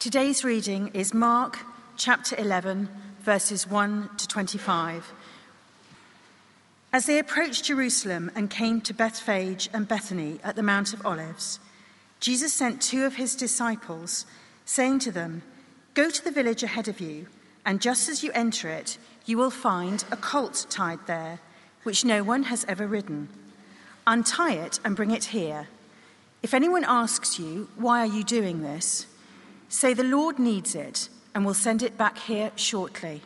Today's reading is Mark chapter 11, verses 1 to 25. As they approached Jerusalem and came to Bethphage and Bethany at the Mount of Olives, Jesus sent two of his disciples, saying to them, Go to the village ahead of you, and just as you enter it, you will find a colt tied there, which no one has ever ridden. Untie it and bring it here. If anyone asks you, Why are you doing this? Say, The Lord needs it, and we'll send it back here shortly.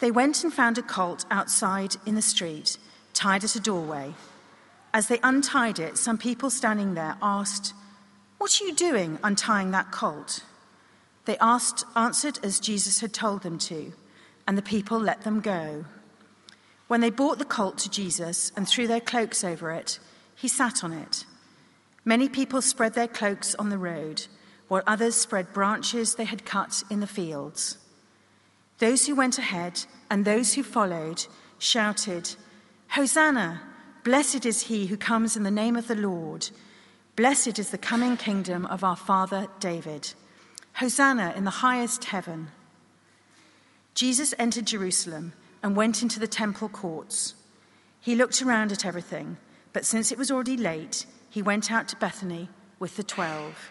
They went and found a colt outside in the street, tied at a doorway. As they untied it, some people standing there asked, What are you doing untying that colt? They asked, answered as Jesus had told them to, and the people let them go. When they brought the colt to Jesus and threw their cloaks over it, he sat on it. Many people spread their cloaks on the road while others spread branches they had cut in the fields. Those who went ahead and those who followed shouted, Hosanna! Blessed is he who comes in the name of the Lord. Blessed is the coming kingdom of our father David. Hosanna in the highest heaven. Jesus entered Jerusalem and went into the temple courts. He looked around at everything, but since it was already late, he went out to Bethany with the twelve.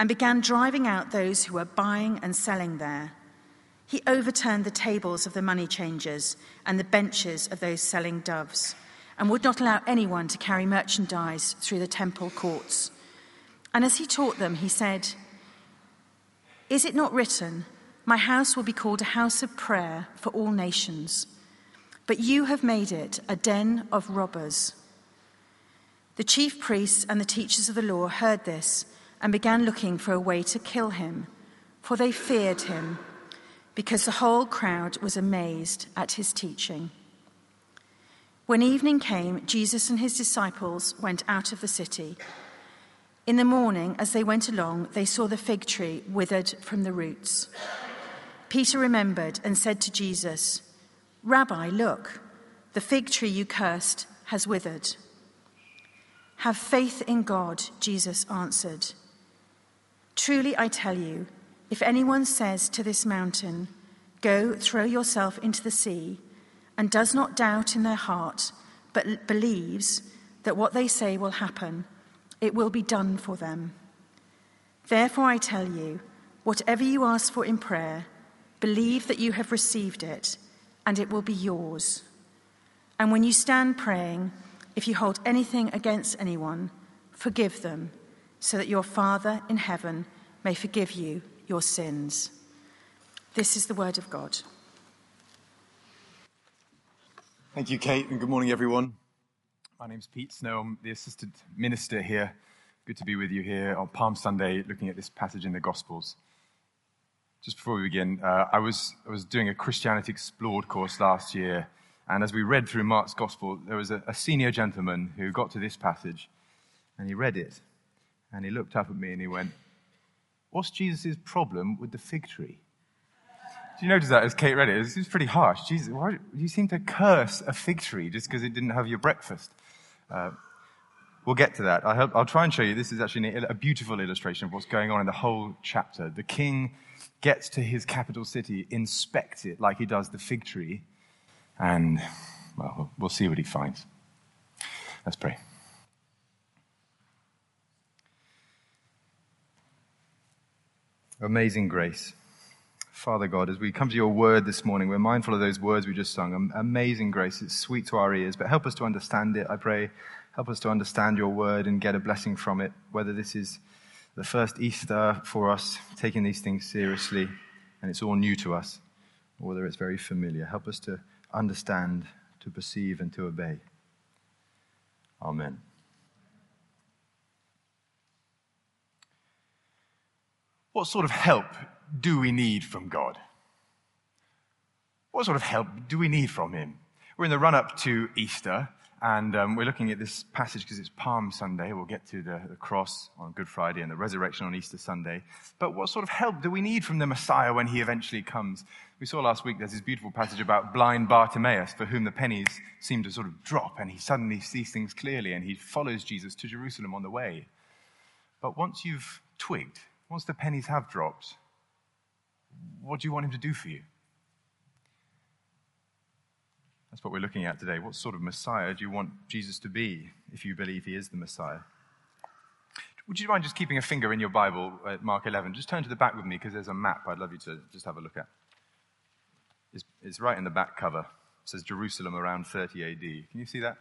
and began driving out those who were buying and selling there. He overturned the tables of the money changers and the benches of those selling doves, and would not allow anyone to carry merchandise through the temple courts. And as he taught them, he said, Is it not written, My house will be called a house of prayer for all nations? But you have made it a den of robbers. The chief priests and the teachers of the law heard this and began looking for a way to kill him, for they feared him, because the whole crowd was amazed at his teaching. When evening came, Jesus and his disciples went out of the city. In the morning, as they went along, they saw the fig tree withered from the roots. Peter remembered and said to Jesus, Rabbi, look, the fig tree you cursed has withered. Have faith in God, Jesus answered. Truly, I tell you, if anyone says to this mountain, Go, throw yourself into the sea, and does not doubt in their heart, but believes that what they say will happen, it will be done for them. Therefore, I tell you, whatever you ask for in prayer, believe that you have received it, and it will be yours. And when you stand praying, if you hold anything against anyone, forgive them so that your Father in heaven may forgive you your sins. This is the word of God. Thank you, Kate, and good morning, everyone. My name's Pete Snow. I'm the assistant minister here. Good to be with you here on Palm Sunday, looking at this passage in the Gospels. Just before we begin, uh, I, was, I was doing a Christianity Explored course last year, and as we read through Mark's Gospel, there was a, a senior gentleman who got to this passage, and he read it, and he looked up at me and he went, What's Jesus' problem with the fig tree? Do you notice that as Kate read it? Is pretty harsh. Jesus, why you seem to curse a fig tree just because it didn't have your breakfast? Uh, we'll get to that. I will try and show you. This is actually a beautiful illustration of what's going on in the whole chapter. The king gets to his capital city, inspects it like he does the fig tree, and, well, we'll see what he finds. Let's pray. Amazing grace. Father God, as we come to your word this morning, we're mindful of those words we just sung. Amazing grace. It's sweet to our ears, but help us to understand it. I pray, help us to understand your word and get a blessing from it, whether this is the first Easter for us, taking these things seriously, and it's all new to us, or whether it's very familiar. Help us to understand, to perceive, and to obey. Amen. What sort of help do we need from God? What sort of help do we need from Him? We're in the run up to Easter, and um, we're looking at this passage because it's Palm Sunday. We'll get to the, the, cross on Good Friday and the resurrection on Easter Sunday. But what sort of help do we need from the Messiah when he eventually comes? We saw last week there's this beautiful passage about blind Bartimaeus, for whom the pennies seem to sort of drop, and he suddenly sees things clearly and he follows Jesus to Jerusalem on the way. But once you've twigged, once the pennies have dropped, what do you want him to do for you? That's what we're looking at today. What sort of Messiah do you want Jesus to be if you believe he is the Messiah? Would you mind just keeping a finger in your Bible at Mark 11? Just turn to the back with me because there's a map I'd love you to just have a look at. It's, it's right in the back cover. It says Jerusalem around 30 AD. Can you see that?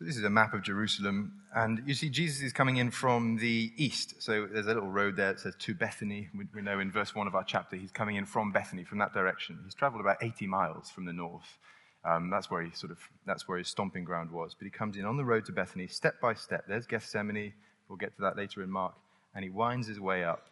So this is a map of Jerusalem, and you see Jesus is coming in from the east. So there's a little road there that says to Bethany. We, we know in verse 1 of our chapter he's coming in from Bethany, from that direction. He's traveled about 80 miles from the north. Um, that's where he sort of that's where his stomping ground was. But he comes in on the road to Bethany, step by step. There's Gethsemane. We'll get to that later in Mark. And he winds his way up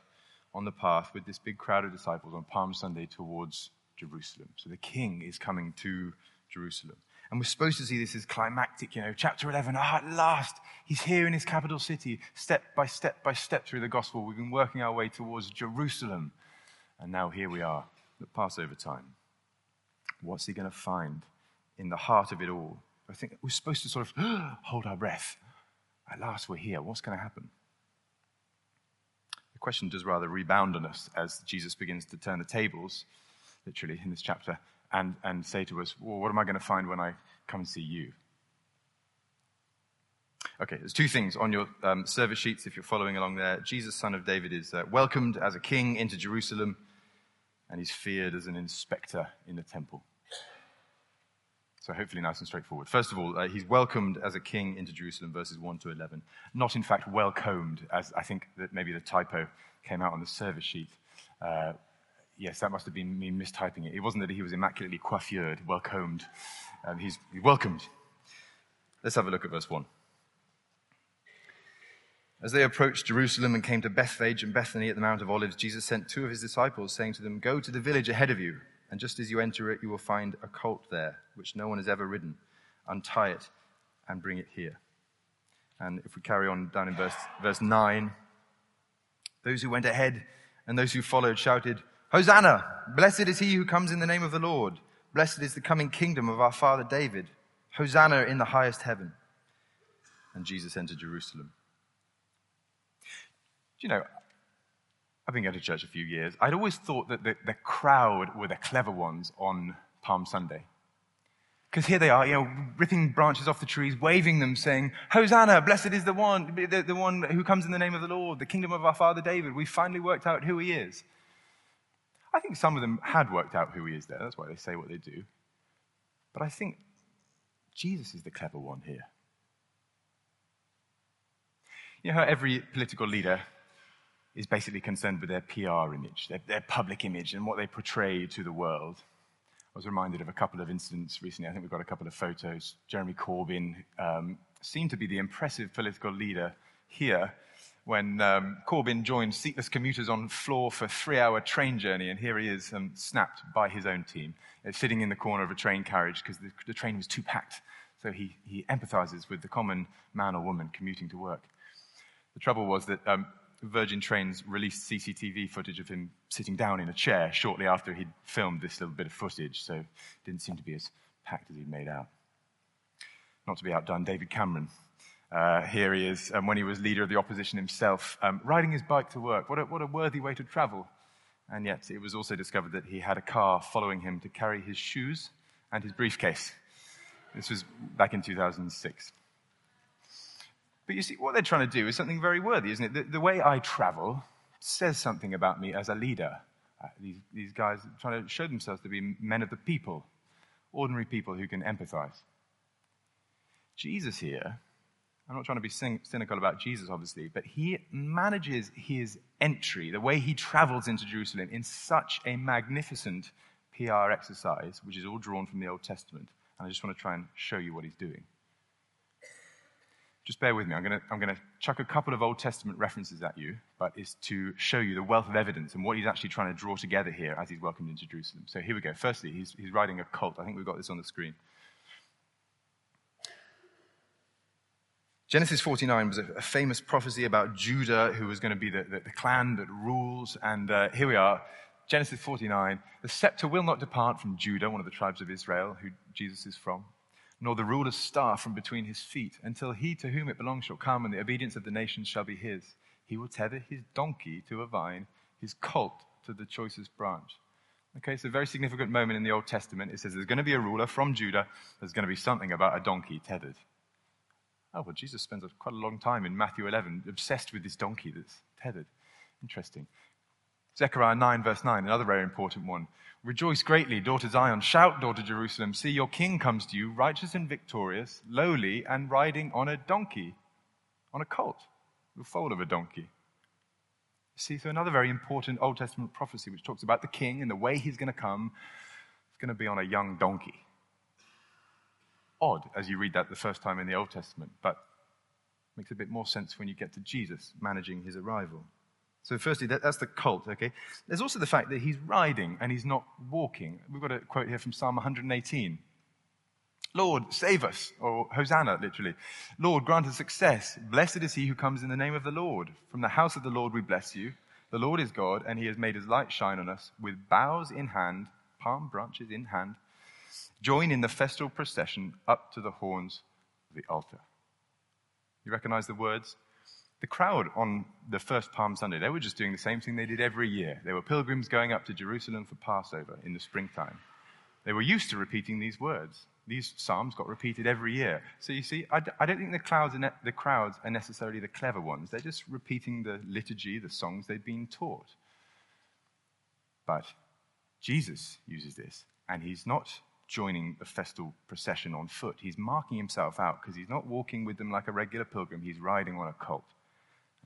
on the path with this big crowd of disciples on Palm Sunday towards Jerusalem. So the king is coming to Jerusalem. And we're supposed to see this as climactic, you know, chapter 11. Ah, at last, he's here in his capital city, step by step by step through the gospel. We've been working our way towards Jerusalem. And now here we are at Passover time. What's he going to find in the heart of it all? I think we're supposed to sort of hold our breath. At last, we're here. What's going to happen? The question does rather rebound on us as Jesus begins to turn the tables, literally, in this chapter and, and say to us, well, what am I going to find when I come and see you? Okay, there's two things on your um, service sheets if you're following along there. Jesus, son of David, is uh, welcomed as a king into Jerusalem, and he's feared as an inspector in the temple. So hopefully nice and straightforward. First of all, uh, he's welcomed as a king into Jerusalem, verses 1 to 11. Not, in fact, welcomed, as I think that maybe the typo came out on the service sheet. Uh, yes, that must have been me mistyping it. It wasn't that he was immaculately coiffured, well combed. Um, he's welcomed. Let's have a look at verse 1. As they approached Jerusalem and came to Bethphage and Bethany at the Mount of Olives, Jesus sent two of his disciples, saying to them, Go to the village ahead of you, and just as you enter it, you will find a colt there, which no one has ever ridden. Untie it and bring it here. And if we carry on down in verse, verse 9, those who went ahead and those who followed shouted, Hosanna! Blessed is he who comes in the name of the Lord. Blessed is the coming kingdom of our father David. Hosanna in the highest heaven. And Jesus entered Jerusalem. Do you know, I've been going to church a few years. I'd always thought that the, the crowd were the clever ones on Palm Sunday. Because here they are, you know, ripping branches off the trees, waving them, saying, Hosanna, blessed is the one, the, the one who comes in the name of the Lord, the kingdom of our father David. We finally worked out who he is. I think some of them had worked out who he is there. That's why they say what they do. But I think Jesus is the clever one here. You know how every political leader is basically concerned with their PR image, their, their, public image, and what they portray to the world. I was reminded of a couple of incidents recently. I think we've got a couple of photos. Jeremy Corbyn um, seemed to be the impressive political leader here when um, Corbyn joined seatless commuters on floor for three-hour train journey, and here he is, um, snapped by his own team, uh, sitting in the corner of a train carriage because the, the, train was too packed. So he, he empathizes with the common man or woman commuting to work. The trouble was that um, Virgin Trains released CCTV footage of him sitting down in a chair shortly after he'd filmed this little bit of footage, so it didn't seem to be as packed as he'd made out. Not to be outdone, David Cameron uh, here he is, um, when he was leader of the opposition himself, um, riding his bike to work. What a, what a worthy way to travel. And yet, it was also discovered that he had a car following him to carry his shoes and his briefcase. This was back in 2006. But you see, what they're trying to do is something very worthy, isn't it? The, the way I travel says something about me as a leader. Uh, these, these guys trying to show themselves to be men of the people, ordinary people who can empathize. Jesus here I'm not trying to be cynical about Jesus, obviously, but he manages his entry, the way he travels into Jerusalem, in such a magnificent PR exercise, which is all drawn from the Old Testament. And I just want to try and show you what he's doing. just bear with me. I'm going to I'm going to chuck a couple of Old Testament references at you, but it's to show you the wealth of evidence and what he's actually trying to draw together here as he's welcomed into Jerusalem. So here we go. Firstly, he's, he's riding a colt. I think we've got this on the screen. Genesis 49 was a, a famous prophecy about Judah, who was going to be the, the, the clan that rules. And uh, here we are, Genesis 49. The scepter will not depart from Judah, one of the tribes of Israel, who Jesus is from nor the ruler's staff from between his feet, until he to whom it belongs shall come, and the obedience of the nations shall be his. He will tether his donkey to a vine, his colt to the choicest branch. Okay, so a very significant moment in the Old Testament. It says there's going to be a ruler from Judah, there's going to be something about a donkey tethered. Oh, well, Jesus spends quite a long time in Matthew 11 obsessed with this donkey that's tethered. Interesting. Zechariah 9, verse 9, another very important one. Rejoice greatly, daughter Zion. Shout, daughter Jerusalem. See, your king comes to you, righteous and victorious, lowly, and riding on a donkey, on a colt, the foal of a donkey. See, so another very important Old Testament prophecy which talks about the king and the way he's going to come. It's going to be on a young donkey. Odd as you read that the first time in the Old Testament, but makes a bit more sense when you get to Jesus managing his arrival. So, firstly, that, that's the cult, okay? There's also the fact that he's riding and he's not walking. We've got a quote here from Psalm 118. Lord, save us, or Hosanna, literally. Lord, grant us success. Blessed is he who comes in the name of the Lord. From the house of the Lord we bless you. The Lord is God, and he has made his light shine on us with boughs in hand, palm branches in hand. Join in the festal procession up to the horns of the altar. You recognize the words? the crowd on the first Palm Sunday, they were just doing the same thing they did every year. They were pilgrims going up to Jerusalem for Passover in the springtime. They were used to repeating these words. These psalms got repeated every year. So you see, I d- I don't think the crowds, ne- the crowds are necessarily the clever ones. They're just repeating the liturgy, the songs they've been taught. But Jesus uses this, and he's not joining the festal procession on foot. He's marking himself out because he's not walking with them like a regular pilgrim, he's riding on a colt.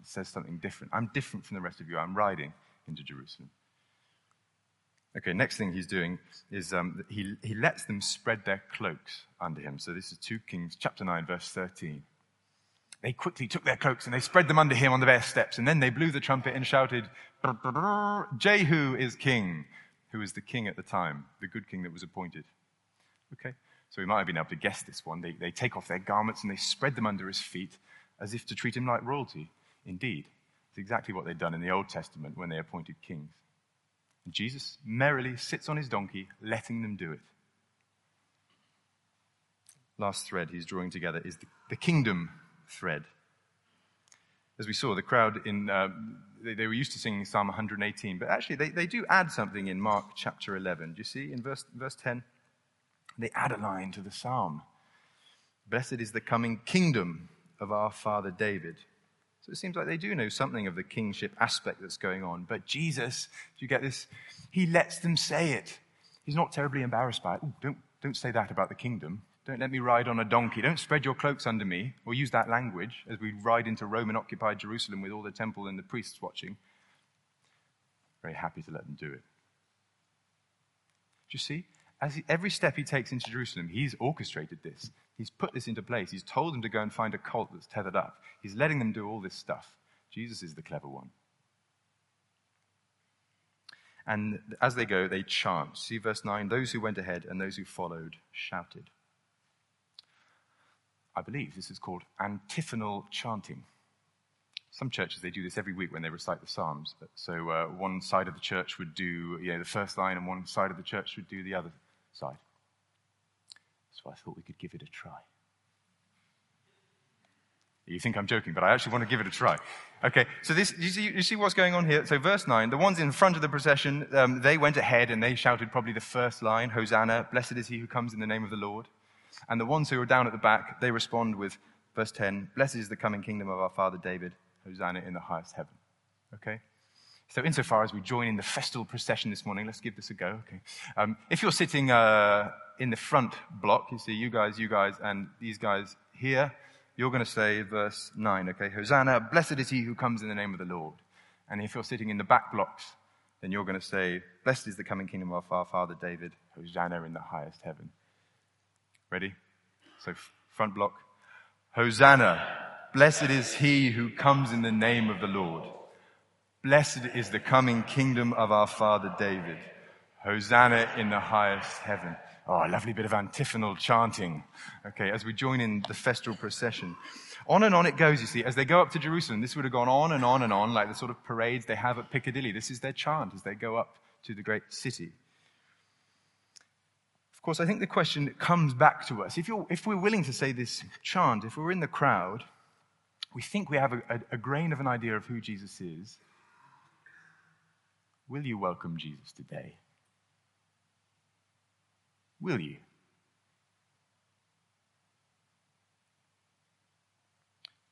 It says something different. I'm different from the rest of you. I'm riding into Jerusalem. Okay, next thing he's doing is um, he, he lets them spread their cloaks under him. So this is 2 Kings chapter 9, verse 13. They quickly took their cloaks and they spread them under him on the bare steps. And then they blew the trumpet and shouted, Jehu is king, who was the king at the time, the good king that was appointed. Okay, so we might have been able to guess this one. They, they take off their garments and they spread them under his feet as if to treat him like royalty. Indeed, it's exactly what they'd done in the Old Testament when they appointed kings. And Jesus merrily sits on his donkey, letting them do it. Last thread he's drawing together is the, the kingdom thread. As we saw, the crowd in, uh, they, they, were used to singing Psalm 118, but actually they, they do add something in Mark chapter 11. Do you see in verse, verse 10? They add a line to the psalm. Blessed is the coming kingdom of our father David. So it seems like they do know something of the kingship aspect that's going on. But Jesus, do you get this? He lets them say it. He's not terribly embarrassed by it. Ooh, don't, don't say that about the kingdom. Don't let me ride on a donkey. Don't spread your cloaks under me, or use that language as we ride into Roman occupied Jerusalem with all the temple and the priests watching. Very happy to let them do it. Do you see? As he, every step he takes into Jerusalem, he's orchestrated this. He's put this into place. He's told them to go and find a colt that's tethered up. He's letting them do all this stuff. Jesus is the clever one. And as they go, they chant. See verse 9 those who went ahead and those who followed shouted. I believe this is called antiphonal chanting. Some churches, they do this every week when they recite the Psalms. So uh, one side of the church would do you know, the first line, and one side of the church would do the other side. So I thought we could give it a try. You think I'm joking, but I actually want to give it a try. Okay, so this, you see, you see what's going on here? So verse 9, the ones in front of the procession, um, they went ahead and they shouted probably the first line, Hosanna, blessed is he who comes in the name of the Lord. And the ones who are down at the back, they respond with verse 10, blessed is the coming kingdom of our father David, Hosanna in the highest heaven. Okay? So, insofar as we join in the festal procession this morning, let's give this a go. Okay. Um, if you're sitting uh, in the front block, you see you guys, you guys, and these guys here, you're going to say verse 9, okay? Hosanna, blessed is he who comes in the name of the Lord. And if you're sitting in the back blocks, then you're going to say, Blessed is the coming kingdom of our father David, Hosanna in the highest heaven. Ready? So, front block, Hosanna, Blessed is he who comes in the name of the Lord. Blessed is the coming kingdom of our father David. Hosanna in the highest heaven. Oh, lovely bit of antiphonal chanting. Okay, as we join in the festal procession. On and on it goes, you see, as they go up to Jerusalem. This would have gone on and on and on, like the sort of parades they have at Piccadilly. This is their chant as they go up to the great city. Of course, I think the question comes back to us. If, if we're willing to say this chant, if we're in the crowd, we think we have a, a, a grain of an idea of who Jesus is. Will you welcome Jesus today? Will you?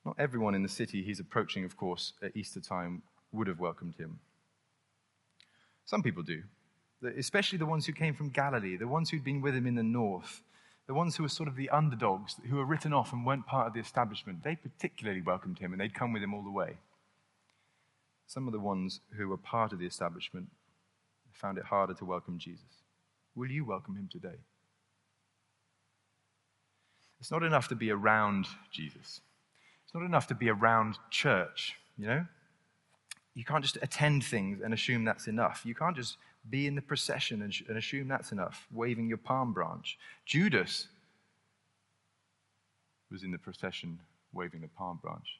Not everyone in the city he's approaching, of course, at Easter time would have welcomed him. Some people do, especially the ones who came from Galilee, the ones who'd been with him in the north, the ones who were sort of the underdogs, who were written off and weren't part of the establishment. They particularly welcomed him and they'd come with him all the way. Some of the ones who were part of the establishment found it harder to welcome Jesus. Will you welcome him today? It's not enough to be around Jesus. It's not enough to be around church, you know? You can't just attend things and assume that's enough. You can't just be in the procession and, assume that's enough, waving your palm branch. Judas was in the procession waving the palm branch.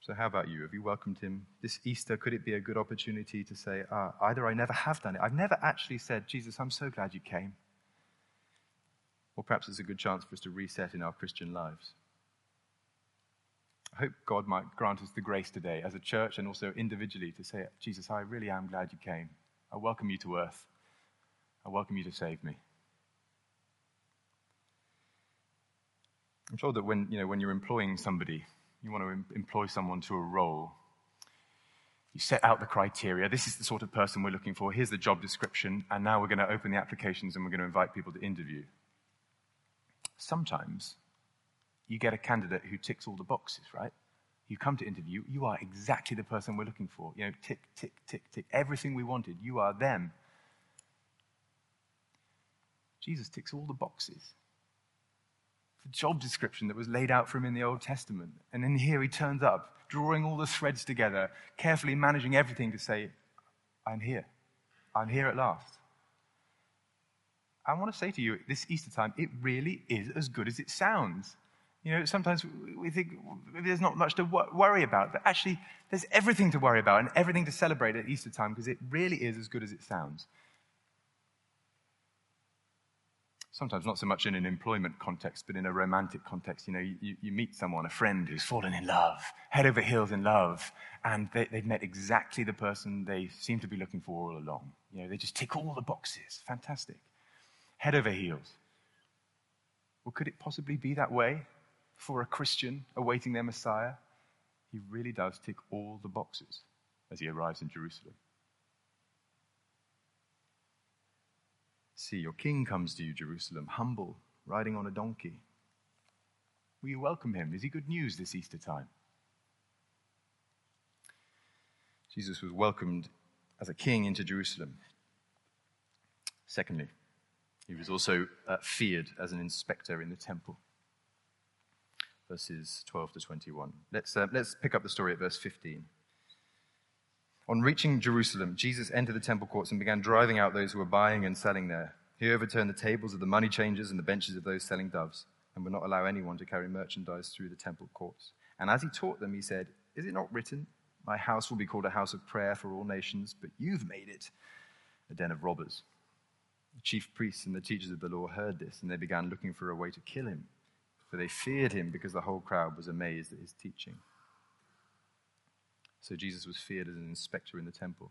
So, how about you? Have you welcomed him this Easter? Could it be a good opportunity to say, ah, either I never have done it, I've never actually said, Jesus, I'm so glad you came. Or perhaps it's a good chance for us to reset in our Christian lives. I hope God might grant us the grace today as a church and also individually to say, Jesus, I really am glad you came. I welcome you to earth. I welcome you to save me. I'm sure that when, you know, when you're employing somebody, you want to em- employ someone to a role, you set out the criteria. This is the sort of person we're looking for. Here's the job description. And now we're going to open the applications and we're going to invite people to interview. Sometimes you get a candidate who ticks all the boxes, right? You come to interview, you are exactly the person we're looking for. You know, tick, tick, tick, tick. Everything we wanted, you are them. Jesus ticks all the boxes. The job description that was laid out for him in the Old Testament. And then here he turns up, drawing all the threads together, carefully managing everything to say, I'm here. I'm here at last. I want to say to you this Easter time, it really is as good as it sounds. You know, sometimes we think there's not much to worry about, but actually, there's everything to worry about and everything to celebrate at Easter time because it really is as good as it sounds. Sometimes not so much in an employment context, but in a romantic context. You know, you, you meet someone, a friend who's fallen in love, head over heels in love, and they, they've met exactly the person they seem to be looking for all along. You know, they just tick all the boxes. Fantastic. Head over heels. Well, could it possibly be that way for a Christian awaiting their Messiah, he really does tick all the boxes as he arrives in Jerusalem. See, your king comes to you, Jerusalem, humble, riding on a donkey. Will you welcome him? Is he good news this Easter time? Jesus was welcomed as a king into Jerusalem. Secondly, he was also uh, feared as an inspector in the temple verses 12 to 21. Let's, uh, let's pick up the story at verse 15. On reaching Jerusalem, Jesus entered the temple courts and began driving out those who were buying and selling there. He overturned the tables of the money changers and the benches of those selling doves, and would not allow anyone to carry merchandise through the temple courts. And as he taught them, he said, Is it not written, My house will be called a house of prayer for all nations, but you've made it a den of robbers? The chief priests and the teachers of the law heard this, and they began looking for a way to kill him for they feared him because the whole crowd was amazed at his teaching. So Jesus was feared as an inspector in the temple.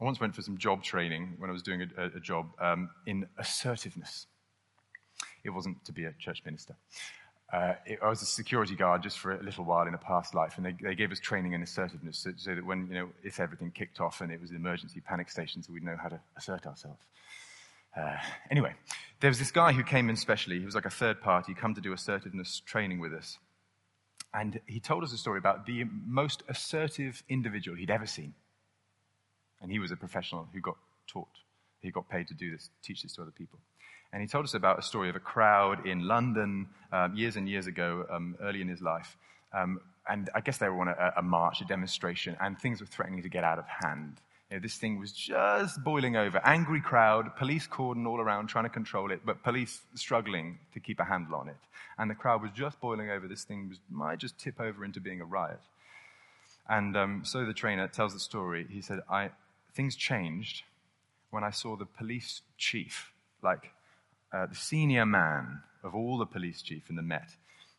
I once went for some job training when I was doing a, a job um, in assertiveness. It wasn't to be a church minister. Uh, it, I was a security guard just for a little while in a past life, and they, they gave us training in assertiveness so, so, that when, you know, if everything kicked off and it was an emergency panic station, so we'd know how to assert ourselves. Uh, anyway, there was this guy who came in specially. He was like a third party, come to do assertiveness training with us. And he told us a story about the most assertive individual he'd ever seen. And he was a professional who got taught. He got paid to do this, teach this to other people. And he told us about a story of a crowd in London um, years and years ago, um, early in his life. Um, and I guess they were on a, a, march, a demonstration, and things were threatening to get out of hand. Know, this thing was just boiling over. Angry crowd, police cordon all around trying to control it, but police struggling to keep a handle on it. And the crowd was just boiling over. This thing was, might just tip over into being a riot. And um, so the trainer tells the story. He said, I, Things changed when I saw the police chief, like uh, the senior man of all the police chief in the Met,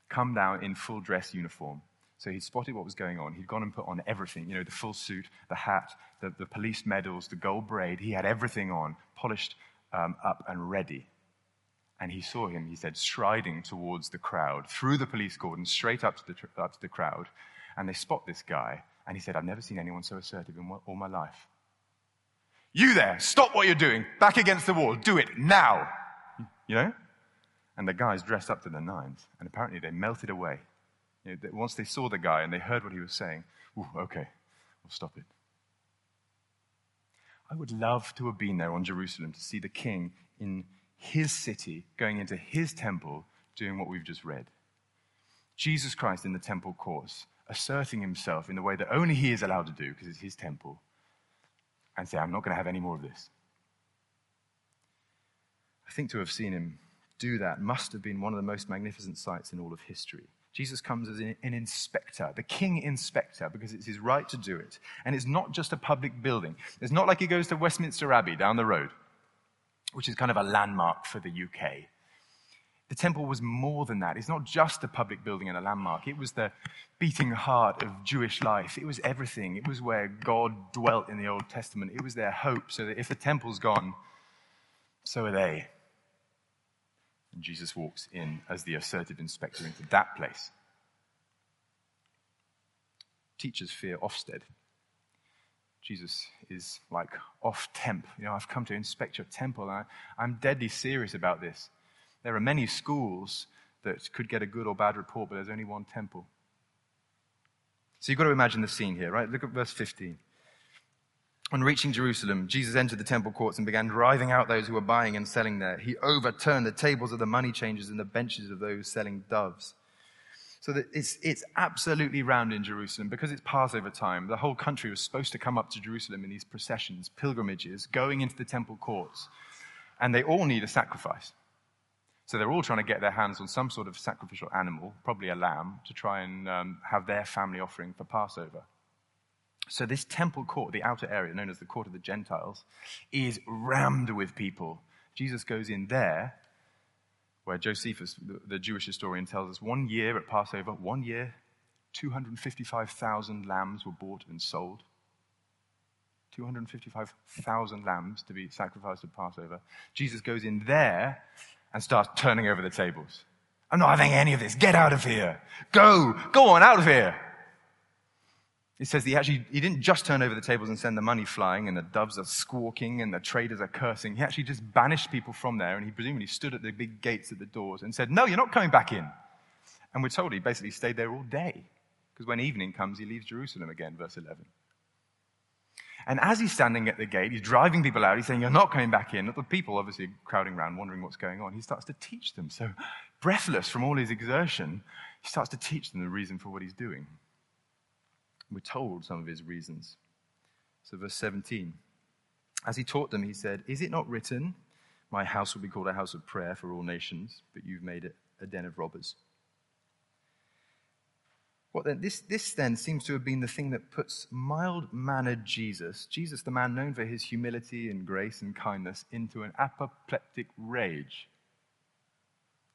come down in full dress uniform so he'd spotted what was going on. He'd gone and put on everything, you know, the full suit, the hat, the, the police medals, the gold braid. He had everything on, polished um, up and ready. And he saw him, he said, striding towards the crowd, through the police cordon, straight up to the, up to the crowd. And they spot this guy. And he said, I've never seen anyone so assertive in all my life. You there, stop what you're doing. Back against the wall. Do it now. You know? And the guy's dressed up to the nines. And apparently they melted away. You know, once they saw the guy and they heard what he was saying, Ooh, okay, we'll stop it. I would love to have been there on Jerusalem to see the king in his city, going into his temple, doing what we've just read. Jesus Christ in the temple courts, asserting himself in the way that only he is allowed to do because it's his temple, and say, I'm not going to have any more of this. I think to have seen him do that must have been one of the most magnificent sights in all of history. Jesus comes as an inspector, the king inspector, because it's his right to do it. And it's not just a public building. It's not like he goes to Westminster Abbey down the road, which is kind of a landmark for the UK. The temple was more than that. It's not just a public building and a landmark. It was the beating heart of Jewish life. It was everything. It was where God dwelt in the Old Testament. It was their hope, so that if the temple's gone, so are they. And Jesus walks in as the assertive inspector into that place. Teachers fear Ofsted. Jesus is like off temp. You know, I've come to inspect your temple. I, I'm deadly serious about this. There are many schools that could get a good or bad report, but there's only one temple. So you've got to imagine the scene here, right? Look at verse 15. On reaching Jerusalem, Jesus entered the temple courts and began driving out those who were buying and selling there. He overturned the tables of the money changers and the benches of those selling doves. So that it's, it's absolutely round in Jerusalem because it's Passover time. The whole country was supposed to come up to Jerusalem in these processions, pilgrimages, going into the temple courts. And they all need a sacrifice. So they're all trying to get their hands on some sort of sacrificial animal, probably a lamb, to try and um, have their family offering for Passover. So, this temple court, the outer area known as the court of the Gentiles, is rammed with people. Jesus goes in there, where Josephus, the Jewish historian, tells us one year at Passover, one year, 255,000 lambs were bought and sold. 255,000 lambs to be sacrificed at Passover. Jesus goes in there and starts turning over the tables. I'm not having any of this. Get out of here. Go. Go on out of here. It says he actually, he didn't just turn over the tables and send the money flying and the doves are squawking and the traders are cursing. He actually just banished people from there and he presumably stood at the big gates at the doors and said, no, you're not coming back in. And we're told he basically stayed there all day because when evening comes, he leaves Jerusalem again, verse 11. And as he's standing at the gate, he's driving people out. He's saying, You're not coming back in. The people obviously crowding around, wondering what's going on. He starts to teach them. So, breathless from all his exertion, he starts to teach them the reason for what he's doing. We're told some of his reasons. So, verse 17. As he taught them, he said, Is it not written, My house will be called a house of prayer for all nations, but you've made it a den of robbers? What then? This, this then seems to have been the thing that puts mild mannered Jesus, Jesus, the man known for his humility and grace and kindness, into an apoplectic rage.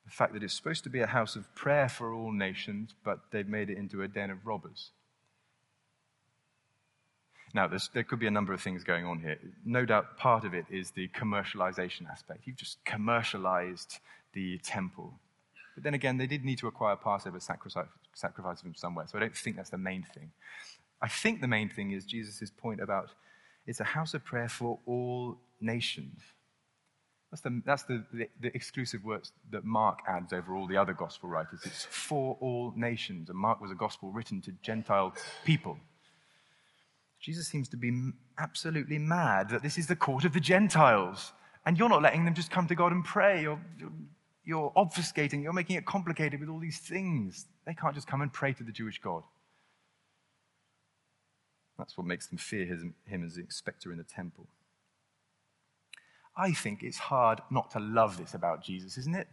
The fact that it's supposed to be a house of prayer for all nations, but they've made it into a den of robbers. Now, there could be a number of things going on here. No doubt part of it is the commercialization aspect. You've just commercialized the temple. But then again, they did need to acquire Passover sacrifice, sacrifice from somewhere, so I don't think that's the main thing. I think the main thing is Jesus' point about it's a house of prayer for all nations. That's, the, that's the, the, the, exclusive words that Mark adds over all the other gospel writers. It's for all nations. And Mark was a gospel written to Gentile people. Jesus seems to be absolutely mad that this is the court of the Gentiles. And you're not letting them just come to God and pray. You're, you're, obfuscating, you're making it complicated with all these things. They can't just come and pray to the Jewish God. That's what makes them fear his, him as the specter in the temple. I think it's hard not to love this about Jesus, isn't it?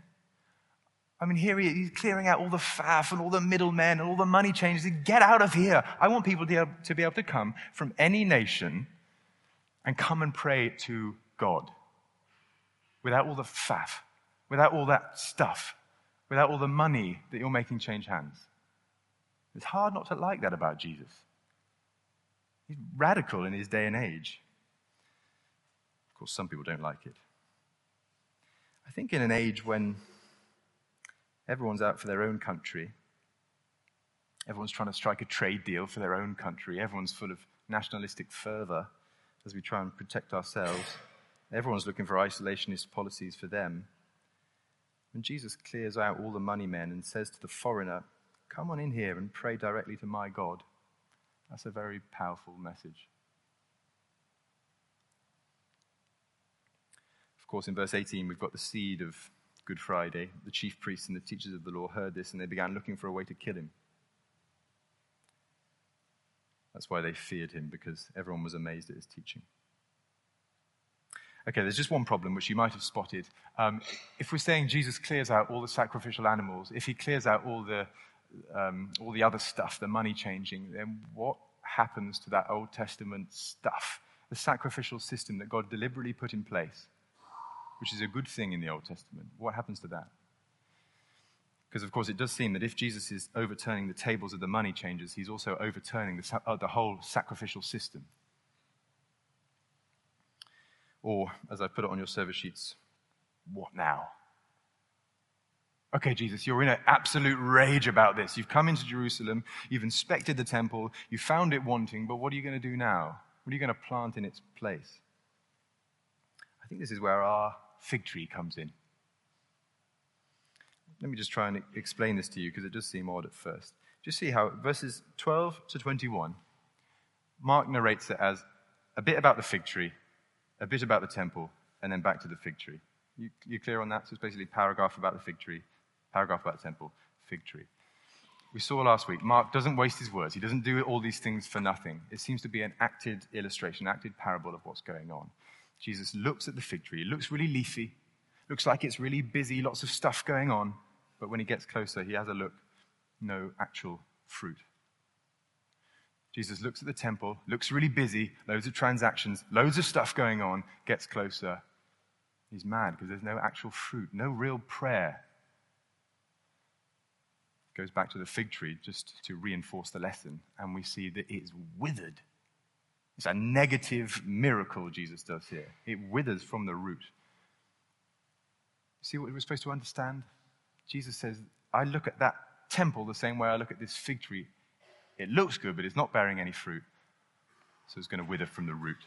I mean, here he, he's clearing out all the faff and all the middlemen and all the money changers. Get out of here. I want people to be able to come from any nation and come and pray to God without all the faff, without all that stuff, without all the money that you're making change hands. It's hard not to like that about Jesus. He's radical in his day and age. Of course, some people don't like it. I think in an age when everyone's out for their own country, everyone's trying to strike a trade deal for their own country, everyone's full of nationalistic fervor as we try and protect ourselves, everyone's looking for isolationist policies for them. When Jesus clears out all the money men and says to the foreigner, Come on in here and pray directly to my God, that's a very powerful message. Of course, in verse 18, we've got the seed of Good Friday. The chief priests and the teachers of the law heard this and they began looking for a way to kill him. That's why they feared him, because everyone was amazed at his teaching. Okay, there's just one problem which you might have spotted. Um, if we're saying Jesus clears out all the sacrificial animals, if he clears out all the, um, all the other stuff, the money changing, then what happens to that Old Testament stuff, the sacrificial system that God deliberately put in place? Which is a good thing in the Old Testament. What happens to that? Because, of course, it does seem that if Jesus is overturning the tables of the money changers, he's also overturning the, uh, the whole sacrificial system. Or, as I put it on your service sheets, what now? Okay, Jesus, you're in an absolute rage about this. You've come into Jerusalem, you've inspected the temple, you found it wanting, but what are you going to do now? What are you going to plant in its place? I think this is where our fig tree comes in. Let me just try and explain this to you because it does seem odd at first. Just see how verses 12 to 21, Mark narrates it as a bit about the fig tree, a bit about the temple, and then back to the fig tree. You, you clear on that? So it's basically paragraph about the fig tree, paragraph about the temple, fig tree. We saw last week, Mark doesn't waste his words. He doesn't do all these things for nothing. It seems to be an acted illustration, acted parable of what's going on. Jesus looks at the fig tree. It looks really leafy, looks like it's really busy, lots of stuff going on. But when he gets closer, he has a look, no actual fruit. Jesus looks at the temple, looks really busy, loads of transactions, loads of stuff going on, gets closer. He's mad because there's no actual fruit, no real prayer. Goes back to the fig tree just to reinforce the lesson, and we see that it is withered. It's a negative miracle Jesus does here. It withers from the root. See what we're supposed to understand? Jesus says, I look at that temple the same way I look at this fig tree. It looks good, but it's not bearing any fruit. So it's going to wither from the root.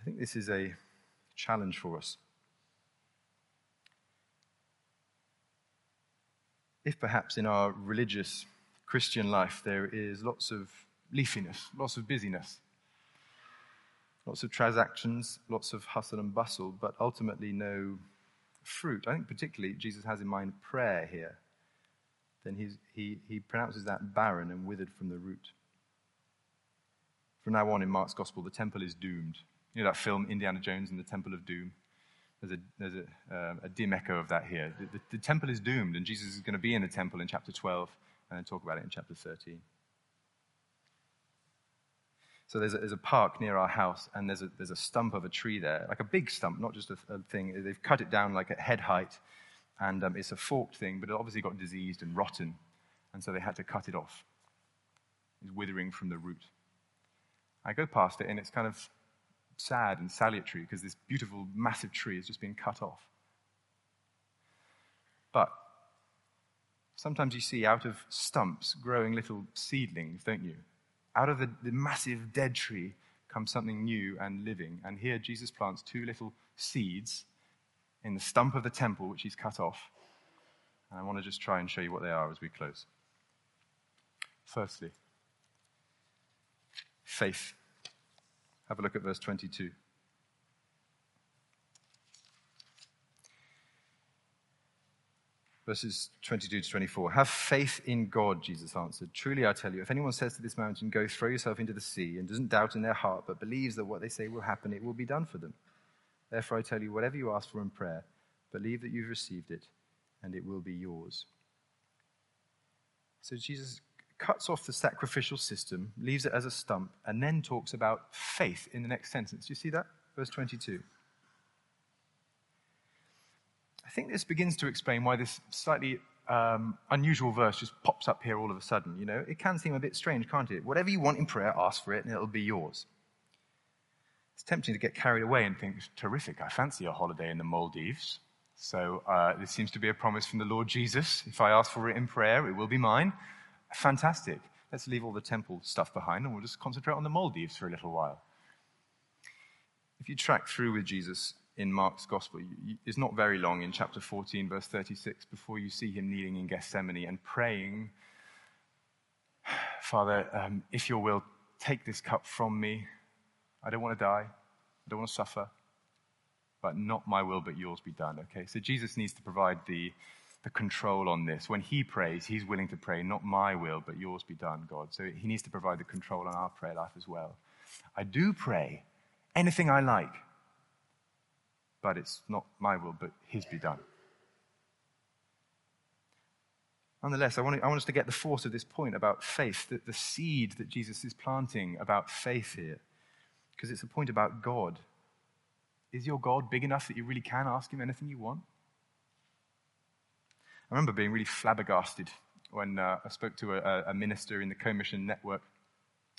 I think this is a challenge for us. If perhaps in our religious Christian life, there is lots of leafiness, lots of busyness, lots of transactions, lots of hustle and bustle, but ultimately no fruit. I think particularly Jesus has in mind prayer here. Then he, he pronounces that barren and withered from the root. From now on in Mark's Gospel, the temple is doomed. You know that film, Indiana Jones and the Temple of Doom? There's a, there's a, uh, a dim echo of that here. The, the, the temple is doomed, and Jesus is going to be in the temple in chapter 12 and then talk about it in chapter 13. So there's a, there's a park near our house, and there's a, there's a stump of a tree there, like a big stump, not just a, a thing. They've cut it down like at head height, and um, it's a forked thing, but it obviously got diseased and rotten, and so they had to cut it off. It's withering from the root. I go past it, and it's kind of sad and salutary because this beautiful, massive tree has just been cut off. But Sometimes you see out of stumps growing little seedlings, don't you? Out of the, the massive dead tree comes something new and living. And here Jesus plants two little seeds in the stump of the temple, which he's cut off. And I want to just try and show you what they are as we close. Firstly, faith. Have a look at verse 22. Verses 22 to 24. Have faith in God, Jesus answered. Truly I tell you, if anyone says to this mountain, Go throw yourself into the sea, and doesn't doubt in their heart, but believes that what they say will happen, it will be done for them. Therefore I tell you, whatever you ask for in prayer, believe that you've received it, and it will be yours. So Jesus cuts off the sacrificial system, leaves it as a stump, and then talks about faith in the next sentence. Do you see that? Verse 22. I think this begins to explain why this slightly um, unusual verse just pops up here all of a sudden. You know, it can seem a bit strange, can't it? Whatever you want in prayer, ask for it, and it'll be yours. It's tempting to get carried away and think, terrific, I fancy a holiday in the Maldives. So uh, this seems to be a promise from the Lord Jesus. If I ask for it in prayer, it will be mine. Fantastic. Let's leave all the temple stuff behind and we'll just concentrate on the Maldives for a little while. If you track through with Jesus in Mark's gospel, it's not very long in chapter 14, verse 36, before you see him kneeling in Gethsemane and praying, Father, um, if your will, take this cup from me. I don't want to die. I don't want to suffer. But not my will, but yours be done. Okay? So Jesus needs to provide the the control on this. When he prays, he's willing to pray, not my will, but yours be done, God. So he needs to provide the control on our prayer life as well. I do pray anything I like, but it's not my will, but his be done. Nonetheless, I want, I want us to get the force of this point about faith, that the seed that Jesus is planting about faith here, because it's a point about God. Is your God big enough that you really can ask him anything you want? I remember being really flabbergasted when uh, I spoke to a, a minister in the Co-Mission Network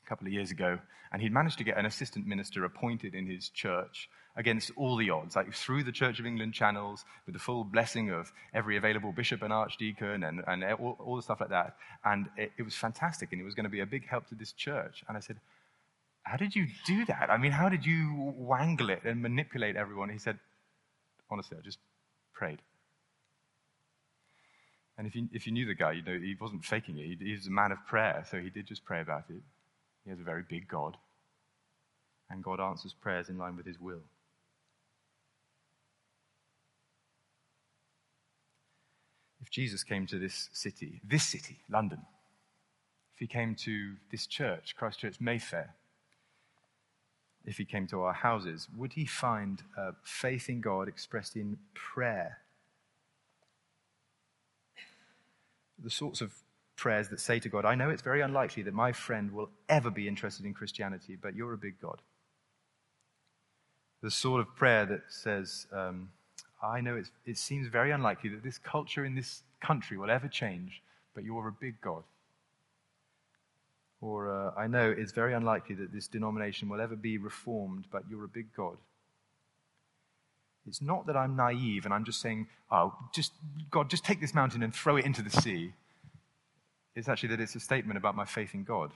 a couple of years ago, and he'd managed to get an assistant minister appointed in his church against all the odds, like through the Church of England channels, with the full blessing of every available bishop and archdeacon and, and all, all the stuff like that. And it, it was fantastic, and it was going to be a big help to this church. And I said, How did you do that? I mean, how did you wangle it and manipulate everyone? He said, Honestly, I just prayed. And if you, if you knew the guy, you know he wasn't faking it. He, he was a man of prayer, so he did just pray about it. He has a very big God. And God answers prayers in line with his will. If Jesus came to this city, this city, London, if he came to this church, Christchurch Mayfair, if he came to our houses, would he find uh, faith in God expressed in prayer the sorts of prayers that say to God, I know it's very unlikely that my friend will ever be interested in Christianity, but you're a big God. The sort of prayer that says, um, I know it seems very unlikely that this culture in this country will ever change, but you're a big God. Or, uh, I know it's very unlikely that this denomination will ever be reformed, but you're a big God. It's not that I'm naive and I'm just saying, oh, just, God, just take this mountain and throw it into the sea. It's actually that it's a statement about my faith in God.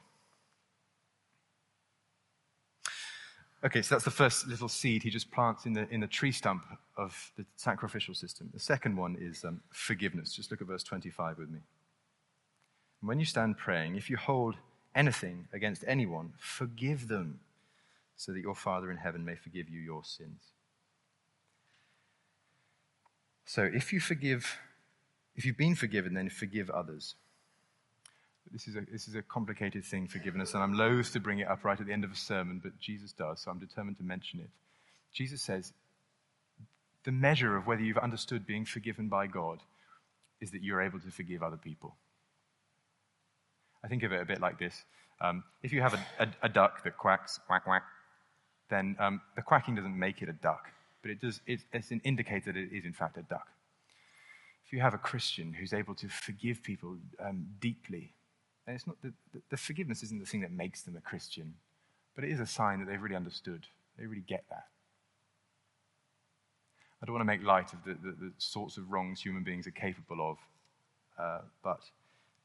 Okay, so that's the first little seed he just plants in the, in the tree stump of the sacrificial system. The second one is um, forgiveness. Just look at verse 25 with me. When you stand praying, if you hold anything against anyone, forgive them, so that your Father in heaven may forgive you your sins. So if you forgive, if you've been forgiven, then forgive others. This is, a, this is a complicated thing, forgiveness, and I'm loath to bring it up right at the end of a sermon, but Jesus does, so I'm determined to mention it. Jesus says the measure of whether you've understood being forgiven by God is that you're able to forgive other people. I think of it a bit like this. Um, if you have a, a, a, duck that quacks, quack, quack, then um, the quacking doesn't make it a duck but it does, it, it's an indicator that it is, in fact, a duck. If you have a Christian who's able to forgive people um, deeply, and it's not the, the, the forgiveness isn't the thing that makes them a Christian, but it is a sign that they've really understood. They really get that. I don't want to make light of the, the, the sorts of wrongs human beings are capable of, uh, but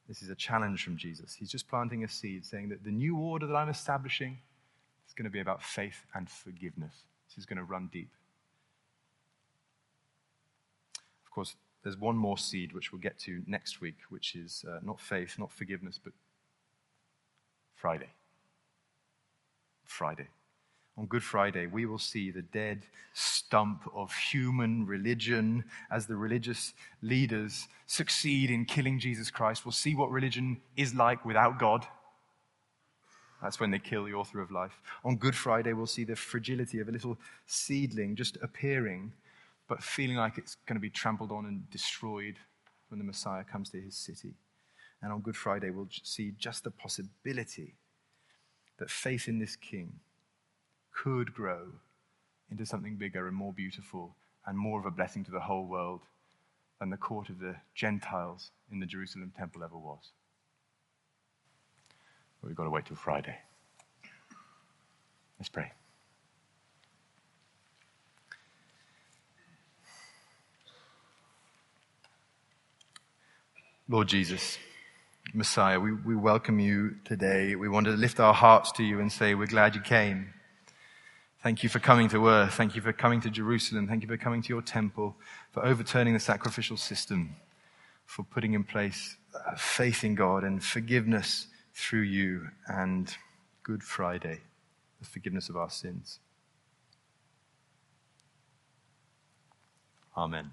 this is a challenge from Jesus. He's just planting a seed saying that the new order that I'm establishing is going to be about faith and forgiveness. This is going to run deep. Of course, there's one more seed which we'll get to next week, which is uh, not faith, not forgiveness, but Friday. Friday. on Good Friday, we will see the dead stump of human religion as the religious leaders succeed in killing Jesus Christ. We'll see what religion is like without God. That's when they kill the author of life. On Good Friday, we'll see the fragility of a little seedling just appearing, but feeling like it's going to be trampled on and destroyed when the Messiah comes to his city. And on Good Friday, we'll see just the possibility that faith in this king could grow into something bigger and more beautiful and more of a blessing to the whole world than the court of the Gentiles in the Jerusalem temple ever was. But we've got to wait till Friday. Let's pray. Lord Jesus, Messiah, we, we welcome you today. We want to lift our hearts to you and say, We're glad you came. Thank you for coming to earth. Thank you for coming to Jerusalem. Thank you for coming to your temple, for overturning the sacrificial system, for putting in place uh, faith in God and forgiveness through you and Good Friday, the forgiveness of our sins. Amen.